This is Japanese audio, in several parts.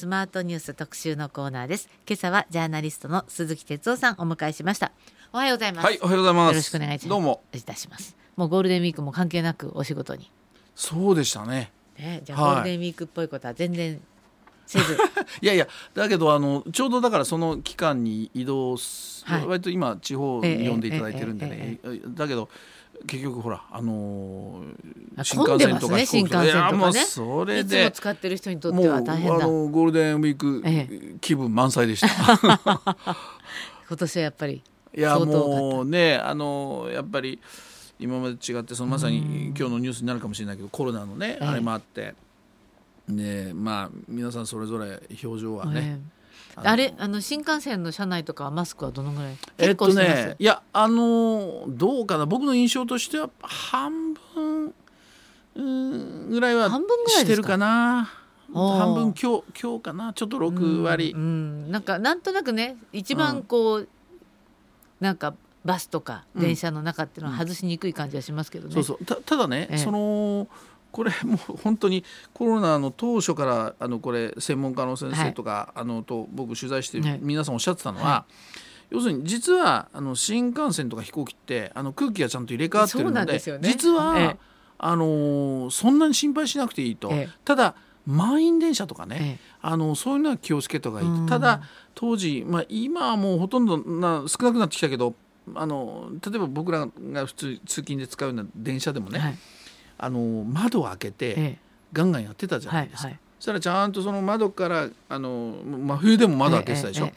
スマートニュース特集のコーナーです今朝はジャーナリストの鈴木哲夫さんお迎えしましたおはようございますはい、おはようございます。よろしくお願いしますどうも。いたしますもうゴールデンウィークも関係なくお仕事にそうでしたね。ねじゃあはいゴールデンウィークっぽいことは全然せず いやいや、だけど、あの、ちょうどだから、その期間に移動す、はい割と今地方に呼んでいただいてるんでえね。だけど。結局ほらあのあー新幹線とか飛行機とか。新幹線とかね。それいつもで使ってる人にとっては大変だ。のゴールデンウィーク、え気分満載でした。今年はやっぱりいや相当多かった。もうねあのやっぱり今まで違ってそのまさに今日のニュースになるかもしれないけどコロナのね、ええ。あれもあって。ねまあ皆さんそれぞれ表情はね、ええあれあの新幹線の車内とかはマスクはどのぐらい？えっと結構してます、ねいやあのどうかな。僕の印象としては半分うんぐらいは半分ぐらいですか？してるかな。半分今日今日かな。ちょっと6割、うんうん。なんかなんとなくね一番こう、なんかバスとか電車の中っていうのは外しにくい感じはしますけどね、そうそう。たただね、ええ。そのこれもう本当にコロナの当初からあのこれ専門家の先生とか、あのと僕取材してはい。皆さんおっしゃってたのは、は要するに実はあの新幹線とか飛行機ってあの空気がちゃんと入れ替わってるのでね。実は、ええ。あのーそんなに心配しなくていいと、ええ。ただ満員電車とかね、えあのそういうのは気をつけた方がいいうん。とただ当時、まあ、今はもうほとんどな少なくなってきたけどあの例えば僕らが普通通勤で使うような電車でもね、はいあの窓を開けてええ。ガンガンやってたじゃないですか、はいはい。そしたらちゃんとその窓からあの真冬でも窓開けてたでしょ、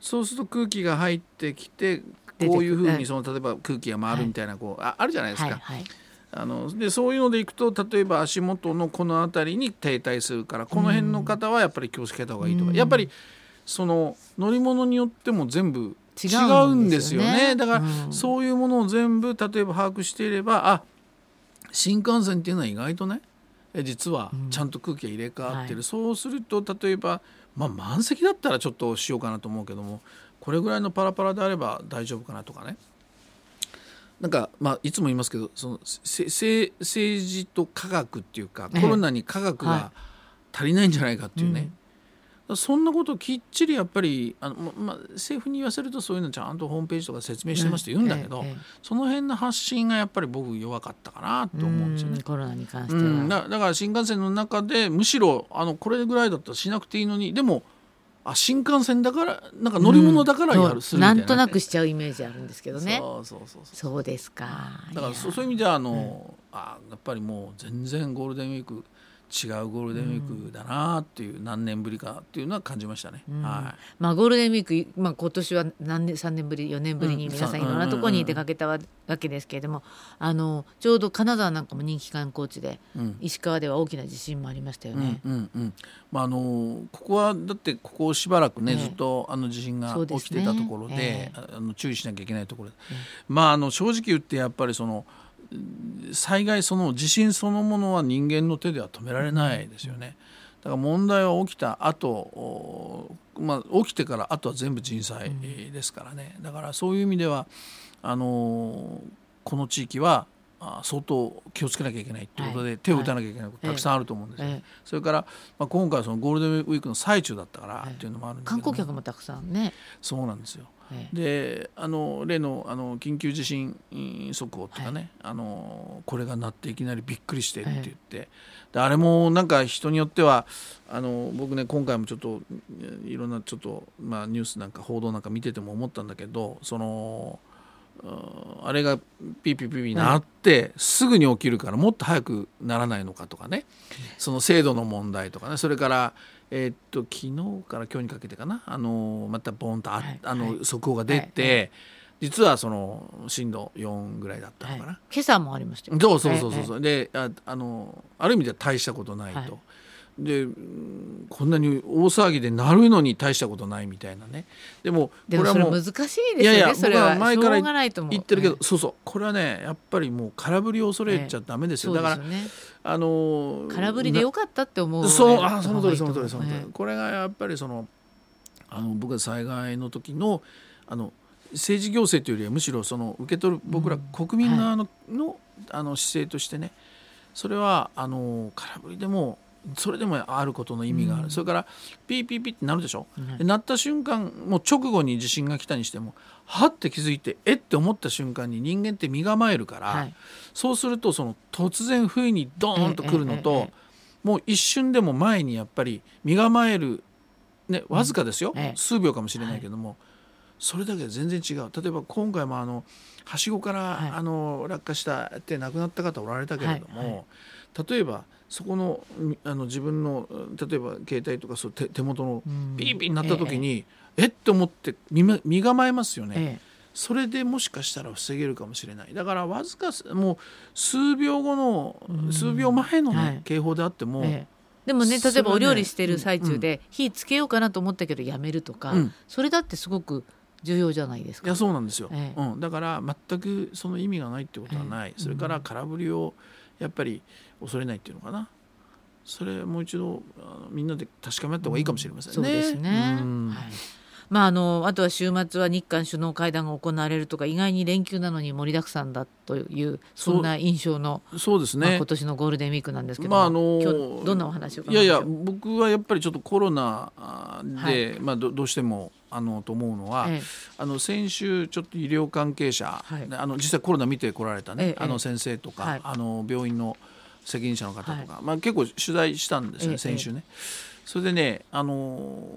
そうすると空気が入ってきてこういうふうええ。にその例えば空気が回るみたいなこう、ああるじゃないですか、あのでそういうのでいくと例えば足元のこの辺りに停滞するからこの辺の方はやっぱり気をつけた方がいいとか、うん。やっぱりその乗り物によっても全部違違ううんんでですすよね。よね。だから、うん。そういうものを全部例えば把握していればあ新幹線っていうのは意外とねえ実はうん。ちゃんと空気が入れ替わってる、はい。そうすると例えば、まあ、満席だったらちょっとしようかなと思うけどもこれぐらいのパラパラであれば大丈夫かなとかね。なんか、まあ、いつも言いますけどその政治と科学っていうかええ。コロナに科学はが足りないんじゃないかっていうね、うんそんなことをきっちりやっぱりあの、ままあ、政府に言わせるとそういうのちゃんとホームページとか説明してますって言うんだけど、ええええ。その辺の発信がやっぱり僕弱かったかなと思うんですよね。コロナに関しては、うん、だだから新幹線の中でむしろあのこれぐらいだったらしなくていいのにでもあ新幹線だからなんか乗り物だからやる、うんな、なんとなくしちゃうイメージあるんですけどね。そうそうそうそう。ですか。だからそういう意味ではあの、あやっぱりもう全然ゴールデンウィーク違うゴールデンウィークだなっていう、何年ぶりかっていうのは感じましたね。うん。はまあ、ゴールデンウィーク、まあ、今年は何年3年ぶり4年ぶりにうん皆さんいさろんなところに出かけたわわけですけれどもあのちょうど金沢なんかも人気観光地でい、うん。石川では大きな地震もありましたよね。うんうんうん。まああのここはだってここしばらくね、ええ。ずっとあの地震が起きてたところでええ。あの注意しなきゃいけないところで、ええ。まああの正直言ってやっぱりそのうん災害その地震そのものは人間の手では止められないですよね。だから問題は起きた後まあ起きてからあとは全部人災ですからね。だからそういう意味ではあのこの地域はあ相当気をつけなきゃいけないということで、はい。手を打たなきゃいけないことたくさんあると思うんですよ、ええ。それから、まあ、今回はそのゴールデンウィークの最中だったからはいっていうのもあるんです観けども、光客もたくさんね、そうなんですよ。えであの例のあの緊急地震うん速報っていうかね、あのこれが鳴っていきなりびっくりしてって言って、であれもなんか人によってはあの僕ね今回もちょっといろんなちょっと、まあ、ニュースなんか報道なんか見てても思ったんだけどそのうんあれがピーピーピーピー鳴って、すぐに起きるからもっと早くならないのかとかね。その制度の問題とかね。それから、えーっと昨日から今日にかけてかな。あのまたボンとあ、はいあの、はい速報が出て、はい実はその震度4ぐらいだったのかな。今朝もありましたよ。そうそうそうそう。そう、でああのある意味では大したことないと、はいでうんこんなに大騒ぎで鳴るのに大したことないみたいなね。でもこれはもう難しいですよねいやいやそれは。前から言ってるけど、えそうそう。これはねやっぱりもう空振りを恐れちゃダメですよ、だからあの空振りでよかったって思う。そうあその通りその通りその通り、えこれがやっぱりそのあの僕が災害の時のあの政治行政というよりはむしろその受け取る僕らうん国民側の,、のあの姿勢としてね。それはあの空振りでもそれでもあることの意味がある、うん。それからピーピーピーってなるでしょ、はいで鳴った瞬間もう直後に地震が来たにしてもはって気づいてえって思った瞬間に人間って身構えるから、はい。そうするとその突然不意にドーンと来るのと、えええええもう一瞬でも前にやっぱり身構える、ね、わずかですよ、ええ。数秒かもしれないけども、それだけで全然違う。例えば今回もあのはしごから、はいあの落下したって亡くなった方おられたけれども、はい。は例えばそこのみあの自分の例えば携帯とかそう手手元のうん。ピーピーになった時に、えって思って身ま身構えますよね。ええ。それでもしかしたら防げるかもしれない。だからわずかすもう数秒後のうん。数秒前のね、はい。警報であっても、ええ。でもね例えばお料理してる最中で火つけようかなと思ったけどやめるとか、うん。それだってすごく重要じゃないですか。いやそうなんですよ、ええ。うん、だから全くその意味がないってことはない、ええ。それから空振りをやっぱり恐れないっていうのかな。それもう一度あのみんなで確かめた方がいいかもしれませんね。そうですね。まああのあとは週末は日韓首脳会談が行われるとか意外に連休なのに盛りだくさんだというそんな印象の、そうですね。まあ今。年のゴールデンウィークなんですけども、まああの今日どんなお話を伺いやいや僕はやっぱりちょっとコロナあで、はい。まあどどうしてもあのと思うのは、えあの先週ちょっと医療関係者、はい。あの実際コロナ見てこられたね、ええあの先生とか、はい。あの病院の責任者の方とか、まあ、結構取材したんですね、ええ先週ね。それでね、あの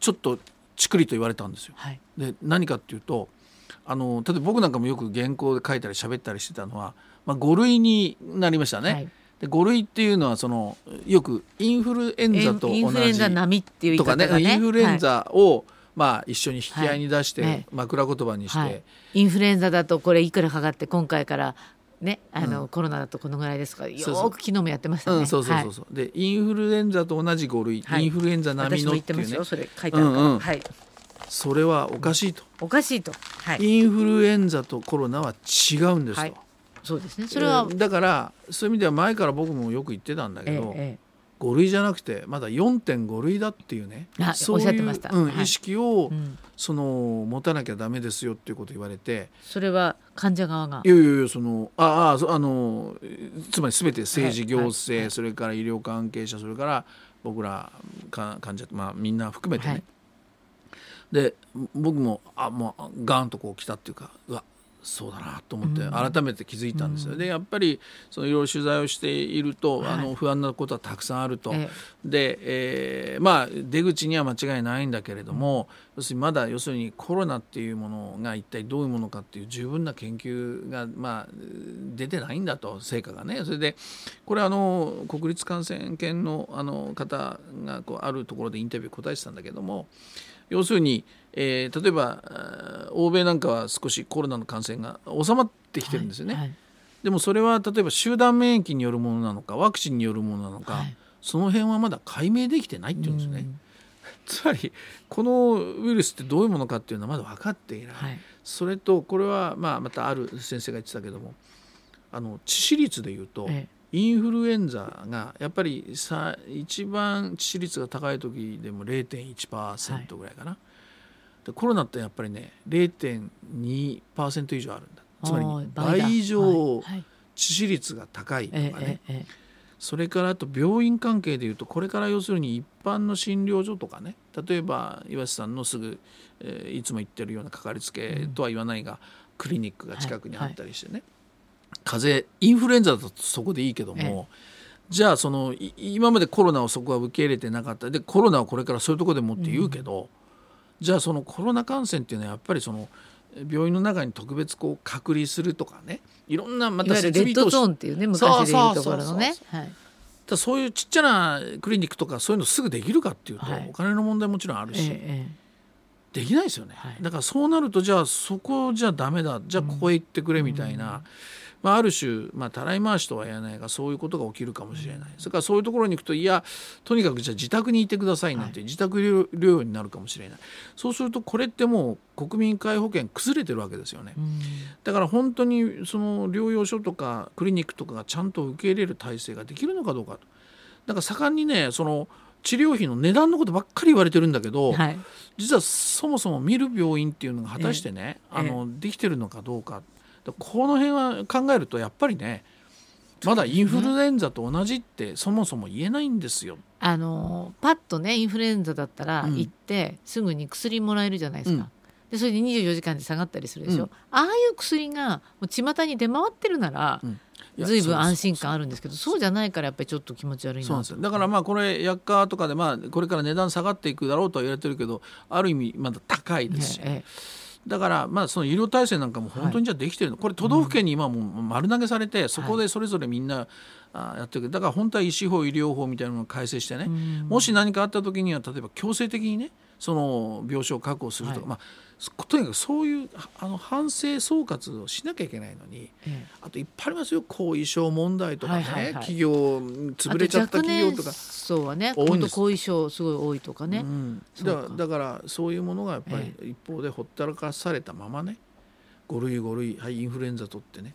ちょっとちくりと言われたんですよ。はい。で何かっていうとあの例えば僕なんかもよく原稿で書いたり喋ったりしてたのは、まあ、5類になりましたね。はいで5類っていうのはそのよくインフルエンザと同じ。インフルエンザ並みっていう言いとかね。方がね。インフルエンはい。ザを、まあ、一緒に引き合いに出して、はい。はい。枕言葉にして、はい。インフルエンザだとこれいくらかかって今回からねあの、コロナだとこのぐらいですか。よく昨日もやってましたね。うん、そうそうそうはい。そう、でインフルエンザと同じ5類、はい。インフルエンザ並みのっていうね。それ書いてあるから、うんうん。はい。それはおかしいと、おかしいと。はい。インフルエンザとコロナは違うんですと、はいそうですね。それはえーだからそういう意味では前から僕もよく言ってたんだけど、えええ5類じゃなくてまだ4.5類だっていうねあそういうおっしゃってました。うんはい意識を、その持たなきゃダメですよっていうことを言われて。それは患者側が。いやいやいやそのあああのつまり全て政治はい行政、はい。それから医療関係者それから僕らか患者、まあ、みんな含めてね、はい。で僕もあもうガーンとこう来たっていうかうわそうだなと思ってうん。改めて気づいたんですよ、うん。でやっぱりそのいろいろ取材をしていると、はい。あの不安なことはたくさんあると、えで、えーまあ出口には間違いないんだけれども、要するにまだ要するにコロナっていうものが一体どういうものかっていう十分な研究が、まあ、出てないんだと成果がね。それでこれあの国立感染研のあの方がこうあるところでインタビュー答えてたんだけども要するに、えー例えば欧米なんかは少しコロナの感染が収まってきてるんですよね。はいでもそれは例えば集団免疫によるものなのかワクチンによるものなのか、はい。その辺はまだ解明できてないっていうんですよね。うん。つまりこのウイルスってどういうものかっていうのはまだ分かっていない、はい。それとこれはまあまたある先生が言ってたけどもあの致死率でいうと、えインフルエンザがやっぱりさ一番致死率が高い時でも0.1%ぐらいかな、でコロナってやっぱりね0.2%以上あるんだ。つまり倍以上はいはい致死率が高いとかね、それからあと病院関係でいうとこれから要するに一般の診療所とかね。例えば岩瀬さんのすぐ、えーいつも言ってるようなかかりつけとは言わないが、クリニックが近くにあったりしてね、風邪インフルエンザだとそこでいいけども、じゃあそのい今までコロナをそこは受け入れてなかった。でコロナはこれからそういうところでもって言うけど、じゃあそのコロナ感染っていうのはやっぱりその病院の中に特別こう隔離するとかねいろんなまたいわゆるレッドゾーンっていうね昔でいうところのね。はい。だそういうちっちゃなクリニックとかそういうのすぐできるかっていうと、はい。お金の問題もちろんあるし、ええできないですよね、はい。だからそうなるとじゃあそこじゃダメだ。じゃあここへ行ってくれみたいな、まあ、ある種、まあ、たらい回しとは言わないがそういうことが起きるかもしれない、それからそういうところに行くといやとにかくじゃあ自宅にいてくださいなんて、自宅療療養になるかもしれない。そうするとこれってもう国民皆保険崩れてるわけですよね。うん。だから本当にその療養所とかクリニックとかがちゃんと受け入れる体制ができるのかどうか。とだから盛んにねその治療費の値段のことばっかり言われてるんだけど、はい。実はそもそも見る病院っていうのが果たしてね、ええ。あのできてるのかどうか。だこの辺は考えるとやっぱりねまだインフルエンザと同じってそもそも言えないんですよ。あのパッとねインフルエンザだったらうん。行ってすぐに薬もらえるじゃないですか。うん。でそれで24時間で下がったりするでしょ、うん。ああいう薬がもう巷に出回ってるなら、うん。いや随分そうです。安心感あるんですけどそうじゃないからやっぱりちょっと気持ち悪いな。そうなんですよ。だからまあこれ薬価とかでまあこれから値段下がっていくだろうとは言われてるけどある意味まだ高いですし、えだからまあその医療体制なんかも本当にじゃあできてるの、これ都道府県に今もう丸投げされて、そこでそれぞれみんなあやってるだから本当は医師法医療法みたいなのを改正してね、うん。もし何かあった時には例えば強制的にねその病床を確保するとか、はい。まあそとにかくそういうあの反省総括をしなきゃいけないのにええ。あといっぱいありますよ後遺症問題とかね、はいはいはい。企業潰れちゃった企業とか。そうはね多いん後遺症すごい多いとかね、うん、だだからそういうものがやっぱり一方でほったらかされたままね5類5類はいインフルエンザ取ってね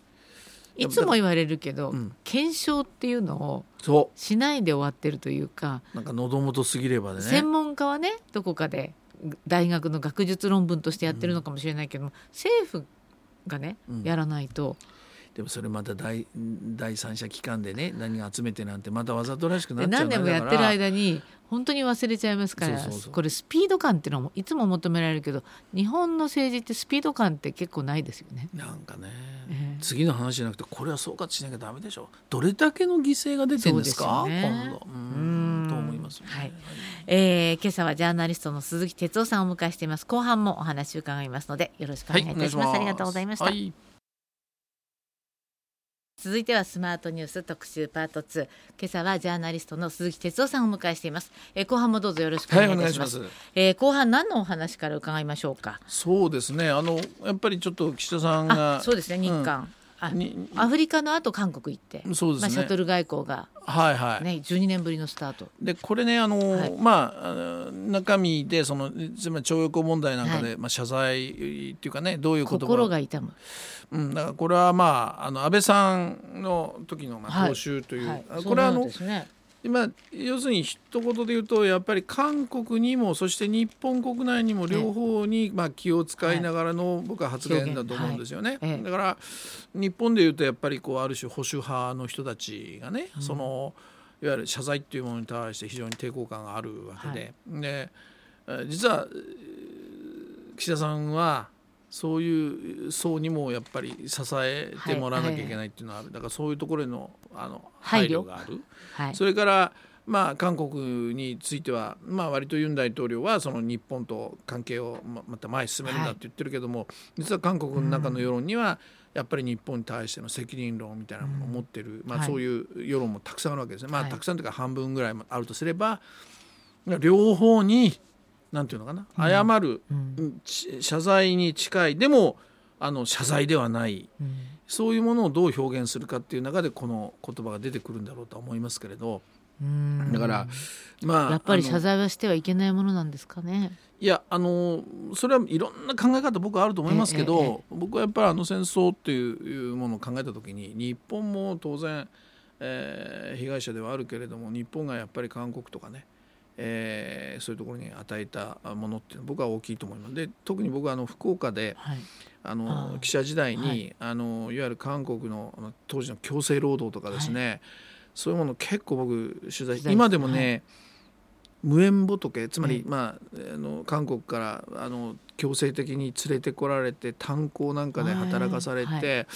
いつも言われるけど、うん。検証っていうのをそしないで終わってるというか、うなんか喉元すぎればでね。専門家はねどこかで大学の学術論文としてやってるのかもしれないけども、政府がね、うん。やらないとでもそれまた第第三者機関でね何集めてなんてまたわざとらしくなでっちゃう何年もやってる間に本当に忘れちゃいますからこれスピード感っていうのもいつも求められるけど日本の政治ってスピード感って結構ないですよね。なんかね、ええ。次の話じゃなくてこれは総括しなきゃダメでしょ。どれだけの犠牲が出てるんですか？ね。今度。うと思いますはい。えー今朝はジャーナリストの鈴木哲夫さんをお迎えしています。後半もお話を伺いますのでよろしくお願いいたします,、ありがとうございました、はい続いてはスマートニュース特集パート2今朝はジャーナリストの鈴木哲夫さんをお迎えしています、えー後半もどうぞよろしくおはい、願いしまいたします,、えー後半何のお話から伺いましょうか？そうですね。あのやっぱりちょっと岸田さんがあそうですね。日韓、あにアフリカの後韓国行って、そうですね。まあ、シャトル外交が、はいはい、ね、12年ぶりのスタート。でこれねあの、はい。まあ中身でそのつまり徴用工問題なんかで、はまあ、謝罪っていうかねどういう言葉心が痛む。うん、だからこれはまああの安倍さんの時のまあはい。踏襲という、はい。あこれはあのですね今要するに一言で言うとやっぱり韓国にもそして日本国内にも両方にまあ気を使いながらの僕は発言だと思うんですよね。だから日本で言うとやっぱりこうある種保守派の人たちがね、そのいわゆる謝罪っていうものに対して非常に抵抗感があるわけで,、でえ実はえー岸田さんはそういう層にもやっぱり支えてもらわなきゃいけないっていうのはある、だからそういうところへのあの配配慮慮がある。はい。それから、まあ、韓国については、まあ、割とユン大統領はその日本と関係をままた前へ進めるんだって言ってるけども、実は韓国の中の世論にはやっぱり日本に対しての責任論みたいなものを持ってる、まあ、はい。そういう世論もたくさんあるわけですね。まあ、はい。たくさんというか半分ぐらいあるとすれば両方になんていうのかな？謝る、謝罪に近い。でもあの謝罪ではない。うん。そういうものをどう表現するかっていう中でこの言葉が出てくるんだろうとは思いますけれど。うん。だからまあやっぱり謝罪はしてはいけないものなんですかね？いやあのそれはいろんな考え方僕はあると思いますけど、えええ。僕はやっぱりあの戦争っていうものを考えた時に日本も当然、えー被害者ではあるけれども日本がやっぱり韓国とかね、えーそういうところに与えたものっていうのは僕は大きいと思います。で特に僕はあの福岡ではい。あの記者時代に、はい。あのいわゆる韓国の当時の強制労働とかですね、そういうもの結構僕取材取材今でもね、はい。無縁仏つまり、ええまあ、あの韓国からあの強制的に連れてこられて炭鉱なんかで働かされて、はい。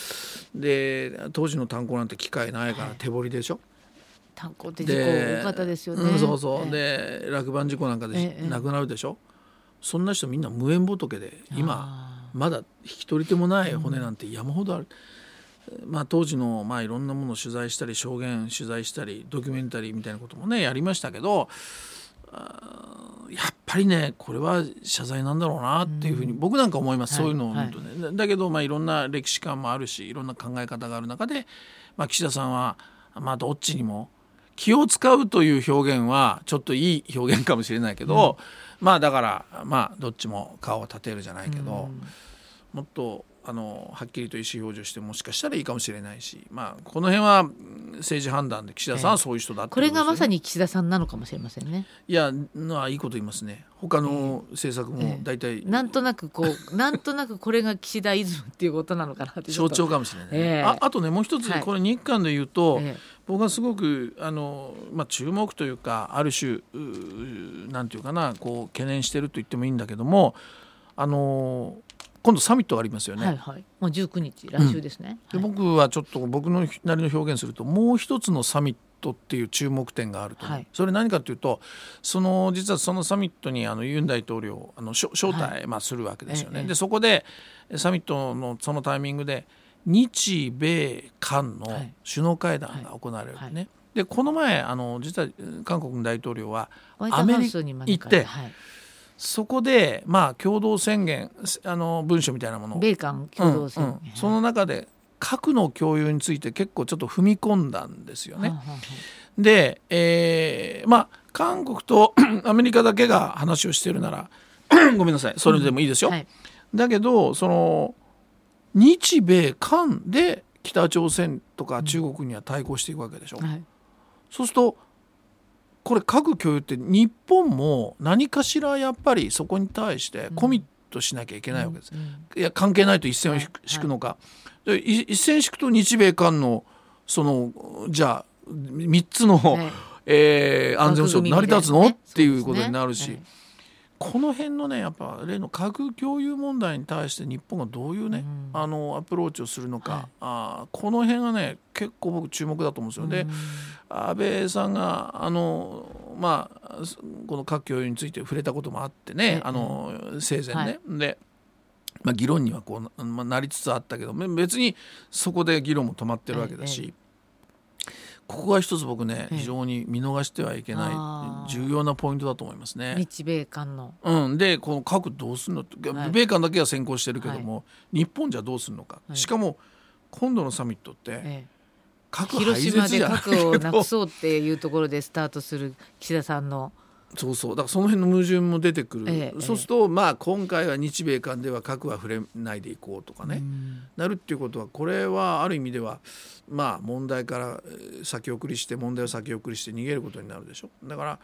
で当時の炭鉱なんて機械ないからはい。手掘りでしょ。炭鉱って事故多かったですよね。うんそうそう、ええ。で落盤事故なんかでええ亡くなるでしょ、そんな人みんな無縁仏で今あまだ引き取り手もない骨なんて山ほどある、まあ、当時の、まあ、いろんなものを取材したり証言取材したりドキュメンタリーみたいなこともねやりましたけどやっぱりねこれは謝罪なんだろうなっていうふうに僕なんか思います、はいそういうのを見るとね、だだけど、まあ、いろんな歴史観もあるしいろんな考え方がある中で、まあ、岸田さんは、まあ、どっちにも気を使うという表現はちょっといい表現かもしれないけど、まあだからまあどっちも顔を立てるじゃないけど、もっとあのはっきりと意思表示をしてもしかしたらいいかもしれないし、まあ、この辺は政治判断で岸田さんはそういう人だってこれがまさにに岸田さんなのかもしれませんね。いやのはいいこと言いますね。他の政策も大体、なんとなくこう なんとなくこれが岸田イズムっていうことなのかなって象徴かもしれない、ええ。ああとねもう一つはい。これ日韓で言うと、え僕はすごくあの、まあ、注目というかある種うーなんていうかなこう懸念してると言ってもいいんだけどもあの今度サミットがありますよね。はいはい。もう19日来週ですね。ではい。僕はちょっと僕のなりの表現するともう一つのサミットっていう注目点があるとはい。それ何かというとその実はそのサミットにあのユン大統領をあの招招待、まあ、するわけですよね。ええ。でそこでサミットのそのタイミングで日米韓のはい。首脳会談が行われるね。はい。はでこの前あの実は韓国の大統領はホワイトハウスに行ってはい、そこでまあ共同宣言あの文書みたいなものを米韓共同宣言、うんうん。その中で核の共有について結構ちょっと踏み込んだんですよね。はあはで、えーまあ韓国と アメリカだけが話をしてるなら ごめんなさい。それでもいいですよ。はい。だけどその日米韓で北朝鮮とか中国には対抗していくわけでしょ。はい。そうするとこれ核共有って日本も何かしらやっぱりそこに対してコミットしなきゃいけないわけです。うん。いや関係ないと一線を引くのか、でい一線引くと日米韓のそのじゃあ3つの、はい。えー安全保障成り立つの、ね。っていうことになるし、この辺のねやっぱ例の核共有問題に対して日本がどういうね、うん。あのアプローチをするのか、はい。あーこの辺がね結構僕注目だと思うんですよ。でうん。安倍さんがあのまあこの核共有について触れたこともあってね、ええ。あの生前ね、はい。で、まあ、議論にはこうな,、まあ、なりつつあったけどめ別にそこで議論も止まってるわけだし、ここが一つ僕ね、ええ。非常に見逃してはいけない重要なポイントだと思いますね。日米韓の。うん、でこの核どうするのって、はい。米韓だけは先行してるけども、日本じゃどうするのか、はい。しかも今度のサミットってええ。核廃広島で絶じゃない核をなくそうっていうところでスタートする岸田さんのそうそう。だからその辺の矛盾も出てくる、ええそうするとまあ今回は日米韓では核は触れないでいこうとかね、うん。なるっていうことはこれはある意味ではまあ問題からえー先送りして問題を先送りして逃げることになるでしょ。だから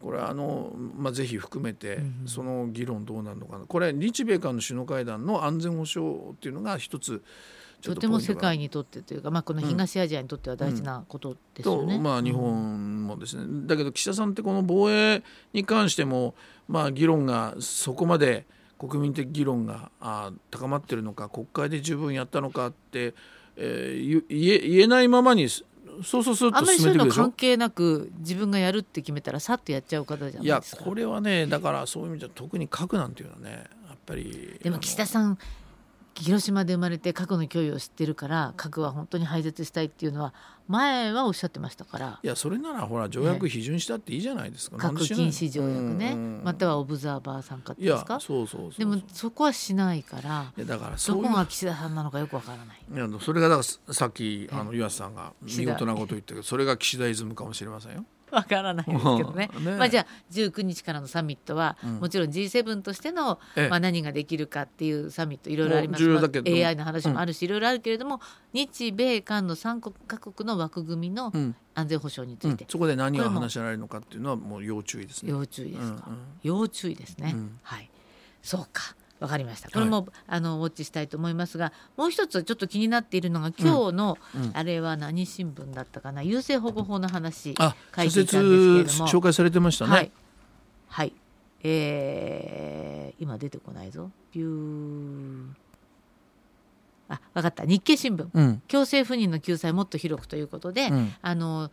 これはあの、まあ、ぜひ含めてうんその議論どうなるのかな。これ日米韓の首脳会談の安全保障っていうのが一つとても世界にとってというか、まあ、この東アジアにとっては大事なことですよね。とまあ、日本もですね、だけど岸田さんってこの防衛に関しても、まあ、議論がそこまで国民的議論があ高まってるのか国会で十分やったのかって、えー言言え言えないままにそうそうするとあんまりそういうの関係なく自分がやるって決めたらさっとやっちゃう方じゃないいやですか。これはねだからそういう意味では特に核なんていうのはねやっぱりでも岸田さん広島で生まれて核の脅威を知ってるから核は本当に廃絶したいっていうのは前はおっしゃってましたから。いやそれならほら条約批准したっていいじゃないですか、なん核禁止条約ね、またはオブザーバー参加っていやいうんですか？そうそうそうそう。でもそこはしないからいやだからそういう。どこが岸田さんなのかよくわからない。いやそれがだからさっきあの岩瀬さんが見事なこと言ったけどそれが岸田イズムかもしれませんよ。わからないですけどね。ね。まあ、じゃあ19日からのサミットは、うん。もちろん G7 としての、ええ。まあ、何ができるかっていうサミットいろいろあります。まあ AI の話もあるし、いろいろあるけれども日米韓の3国カ国の枠組みのうん。安全保障につうん。いて、そこで何が話し合われるのかっていうのはもう要注意ですね。要注意ですか、うんうん。要注意ですね、うん。はい。そうかわかりました。これも、あのウォッチしたいと思いますがもう一つちょっと気になっているのが今日の、うん。あれは何新聞だったかな？優生保護法の話あ書いていたんですけれども。紹介されてましたね。はい、はい、えー、今出てこないぞ。ビュー。あ分かった。日経新聞。うん。強制不妊の救済もっと広くということで、うん。あの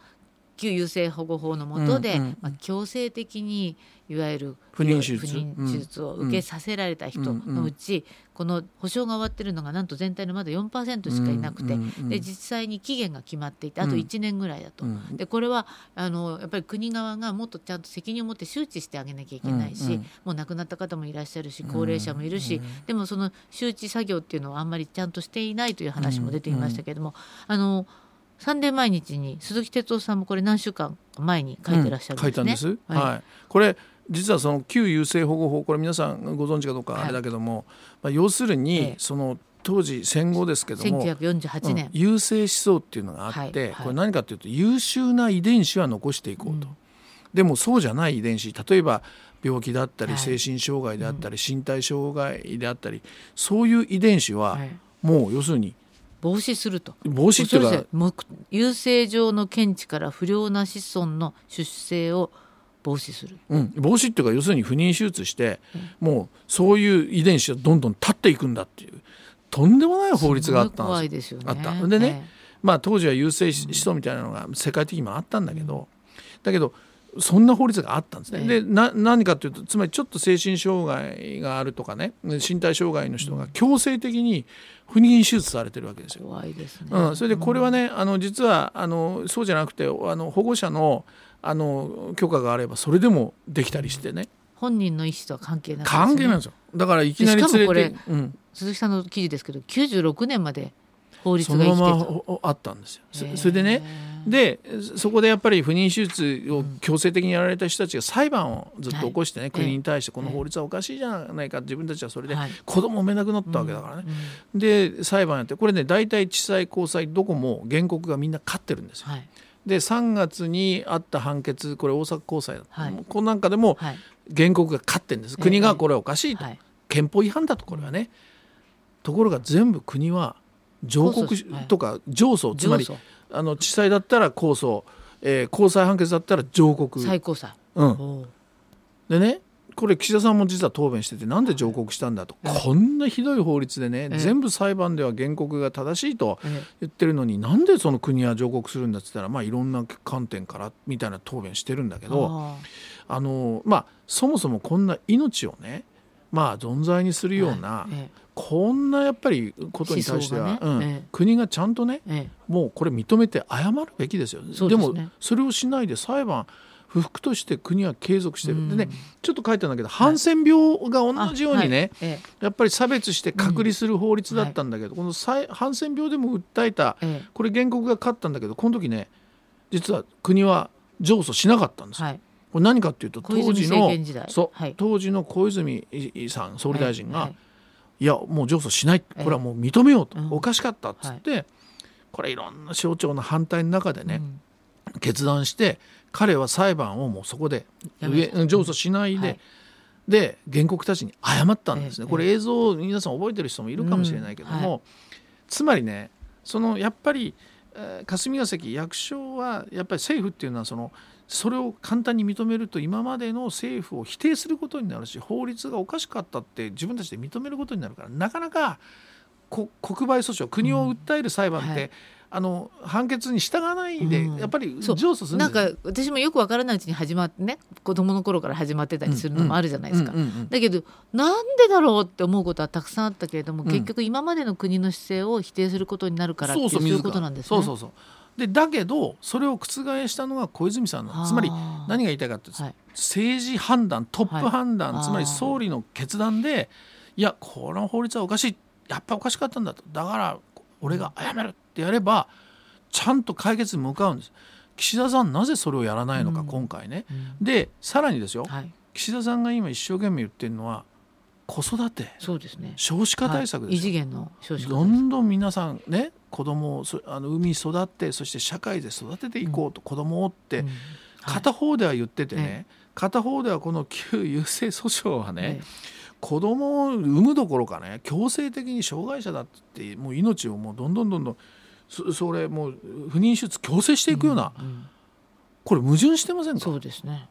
旧優生保護法の下で、うんうんまあ、強制的にいわゆる不妊手術。を受けさせられた人のうち、この保証が終わってるのがなんと全体のまだ4%しかいなくて、うんうんうんで実際に期限が決まっていてあとうん。1年ぐらいだと。うん。でこれはあのやっぱり国側がもっとちゃんと責任を持って周知してあげなきゃいけないし、うん。うんもう亡くなった方もいらっしゃるし高齢者もいるし、でもその周知作業っていうのはあんまりちゃんとしていないという話も出ていましたけれども、あのサンデー毎日に鈴木哲夫さんもこれ何週間前に書いてらっしゃるんですね。書いたんです。はい。はい。これ実はその旧優生保護法これ皆さんご存知かどうかあれだけども、まあ要するに、ええ。その当時戦後ですけども1948年、うん優生思想っていうのがあって、はいはい。これ何かというと優秀な遺伝子は残していこうと、うん。でもそうじゃない遺伝子例えば病気だったりはい。精神障害であったり、身体障害であったりそういう遺伝子ははい。もう要するに防止すると。防止っていうか優生上の検知から不良な子孫の出生を防止する。うん、防止っていうか要するに不妊手術して、もうそういう遺伝子がどんどん立っていくんだっていう。とんでもない法律があったんすごい怖いですよ。ね。あった。でねまあ当時は優生思想みたいなのが世界的にもあったんだけど、だけどそんな法律があったんですね。ええ。でな何かというとつまりちょっと精神障害があるとかね身体障害の人が強制的に不妊手術されてるわけですよ。怖いですね、うん、それでこれはね、あの実はあのそうじゃなくてあの保護者のあの許可があればそれでもできたりしてね。本人の意思とは関係なくですね。関係ないんですよ。だからいきなり連れてうん、鈴木さんの記事ですけど96年まで法律そのままあったんですよ。それでねでそこでやっぱり不妊手術を強制的にやられた人たちが裁判をずっと起こしてね、はい。国に対してこの法律はおかしいじゃないか自分たちはそれではい。子供を産めなくなったわけだからね。うん。で裁判やってこれね大体地裁高裁どこも原告がみんな勝ってるんですよ。はい。で3月にあった判決これ大阪高裁だった、はい。このなんかでもはい。原告が勝ってるんです。ええ。国がこれおかしいと、はい。憲法違反だとこれはね。ところが全部国は上告し控訴はい。とか上訴つまりあの地裁だったら控訴、えー高裁判決だったら上告、最高裁。うん、でねこれ岸田さんも実は答弁しててなんで上告したんだと、ええ。こんなひどい法律でね、え全部裁判では原告が正しいとえ言ってるのになんでその国は上告するんだっつったらまあいろんな観点からみたいな答弁してるんだけえどああのまあそもそもこんな命をねまあ存在にするーような、こんなやっぱりことに対しては、国がちゃんとねええ。もうこれ認めて謝るべきですよ。でもそれをしないで裁判不服として国は継続してる、うん。でねちょっと書いてあるんだけど、ハンセン病が同じようにね、やっぱり差別して隔離する法律だったんだけど、このハンセン病でも訴えたええ。これ原告が勝ったんだけどこの時ね実は国は上訴しなかったんですよ。これ何かっていうと当時のそう、はい。当時の小泉さん総理大臣が、はい。いやもう上訴しないええ。これはもう認めようと、うん。おかしかったっつって、これいろんな省庁の反対の中でね、うん。決断して彼は裁判をもうそこで上上訴しないで、はい。で原告たちに謝ったんですね、ええ。これ映像皆さん覚えてる人もいるかもしれないけども、つまりねそのやっぱり、えー霞が関役所はやっぱり政府っていうのはそのそれを簡単に認めると今までの政府を否定することになるし法律がおかしかったって自分たちで認めることになるからなかなかこ国賠訴訟国を訴える裁判って、うんはい。あの判決に従わないで、うん。やっぱり上訴する。んなんか私もよくわからないうちに始まってね子供の頃から始まってたりするのもあるじゃないですか。だけどなんでだろうって思うことはたくさんあったけれども、うん。結局今までの国の姿勢を否定することになるからっていうそういうことなんですね。そうそうそうでだけどそれを覆したのが小泉さんなんですつまり何が言いたいかっていうと、はい。政治判断トップ判断、はいつまり総理の決断でいやこの法律はおかしい。やっぱおかしかったんだと。だから俺が謝るってやればちゃんと解決に向かうんです。岸田さんなぜそれをやらないのか、うん。今回ね。うん。でさらにですよ。はい、岸田さんが今一生懸命言ってるのは子育て。そうですね。少子化対策はい。異次元の少子化どんどん皆さんね子供をそあの産み育ってそして社会で育てていこうと、子供をって、うん。はい。片方では言っててね、え片方ではこの 旧優生訴訟はね、え子供を産むどころかね強制的に障害者だってもう命をもうどんどんどんどんそそれもう不妊手術強制していくような、うんうん。これ矛盾してませんか？そうですね。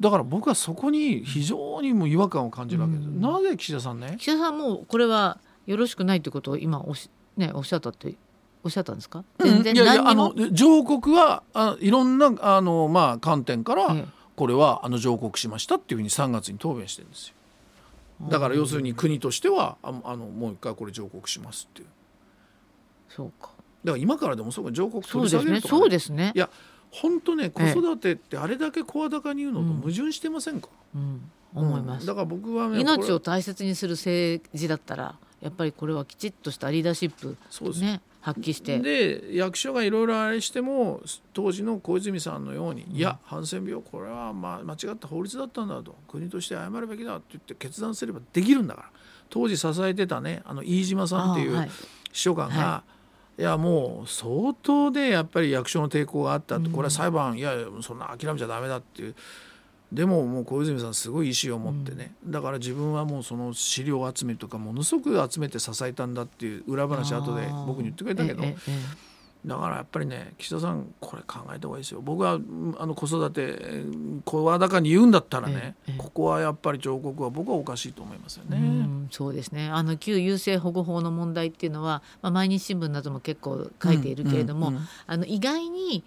だから僕はそこに非常にもう違和感を感じるわけです、うん。なぜ岸田さんね？岸田さんもこれはよろしくないということを今おしねおっしゃったっておっしゃったんですか？全然いやいやあ何にも？の上告はあいろんなあの、まあ、観点から、えこれはあの上告しましたっていうふうに3月に答弁してるんですよ。えだから要するに国としてはああのもう一回これ上告しますっていう。そうか。だから今からでもそうか上告取りそうですね。下げるとか、そうですね。い。や本当ね子え。え育てってあれだけ声高に言うのとうん。矛盾してませんか、うん、思います。うん。だから僕はね命を大切にする政治だったらやっぱりこれはきちっとしたリーダーシップそうです。ね発揮して。で役所がいろいろあれしても当時の小泉さんのように、うん、いやハンセン病これはまあ間違った法律だったんだと国として謝るべきだって言って決断すればできるんだから。当時支えてたねあの飯島さんっていう秘書官が、はい、いやもう相当でやっぱり役所の抵抗があったと、これは裁判いやそんな諦めちゃだめだっていう。でももう小泉さんすごい意思を持ってね、うん、だから自分はもうその資料集めとかものすごく集めて支えたんだっていう裏話後で僕に言ってくれたけど。だからやっぱりね岸田さんこれ考えた方がいいですよ。僕はあの子育て声高に言うんだったらね、ここはやっぱり彫刻は僕はおかしいと思いますよね。うそうですね。あの旧優生保護法の問題っていうのは、まあ、毎日新聞なども結構書いているけれども、あの意外に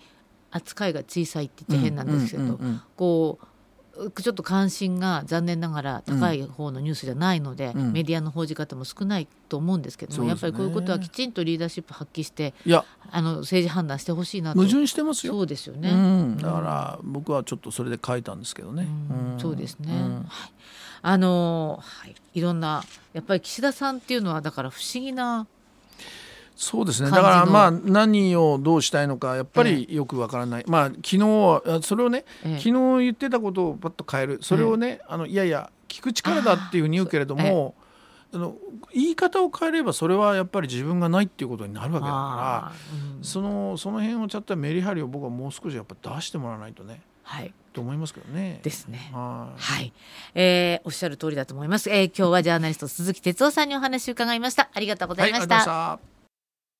扱いが小さいって言って変なんですけど、こうちょっと関心が残念ながら高い方のニュースじゃないので、うん、メディアの報じ方も少ないと思うんですけども、ね、やっぱりこういうことはきちんとリーダーシップ発揮していや。あの政治判断してほしいなと。矛盾してますよ。そうですよね、うん、だから僕はちょっとそれで書いたんですけどね、うん、そうですね、はい、あの、はい、いろんなやっぱり岸田さんっていうのはだから不思議なそうですね。だからまあ何をどうしたいのかやっぱりよくわからない、ええ、まあ昨日それをね、え、昨日言ってたことをパッと変える。それをね、あのいやいや聞く力だっていうふうに言うけれどもあの言い方を変えればそれはやっぱり自分がないっていうことになるわけだから、うん、そのその辺をちゃったメリハリを僕はもう少しやっぱ出してもらわないとね。はい。と思いますけどね。ですね。はい、はい、えー、おっしゃる通りだと思います。えー、今日はジャーナリスト鈴木哲夫さんにお話を伺いました。ありがとうございました。はい